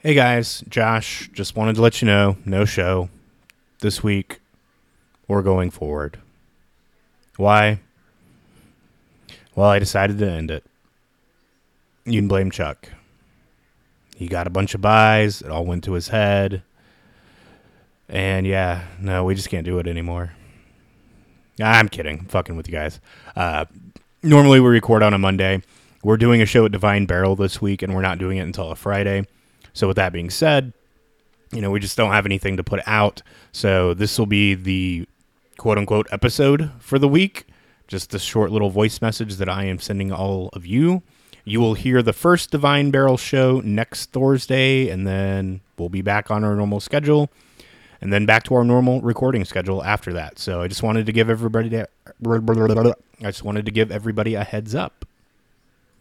Hey guys, Josh, just wanted to let you know no show this week or going forward. Why? Well, I decided to end it. You can blame Chuck. He got a bunch of buys, it all went to his head. And yeah, no, we just can't do it anymore. I'm kidding. I'm fucking with you guys. Uh, normally we record on a Monday. We're doing a show at Divine Barrel this week, and we're not doing it until a Friday. So, with that being said, you know, we just don't have anything to put out. So, this will be the quote unquote episode for the week. Just a short little voice message that I am sending all of you. You will hear the first Divine Barrel show next Thursday, and then we'll be back on our normal schedule, and then back to our normal recording schedule after that. So I just wanted to give everybody, I just wanted to give everybody a heads up.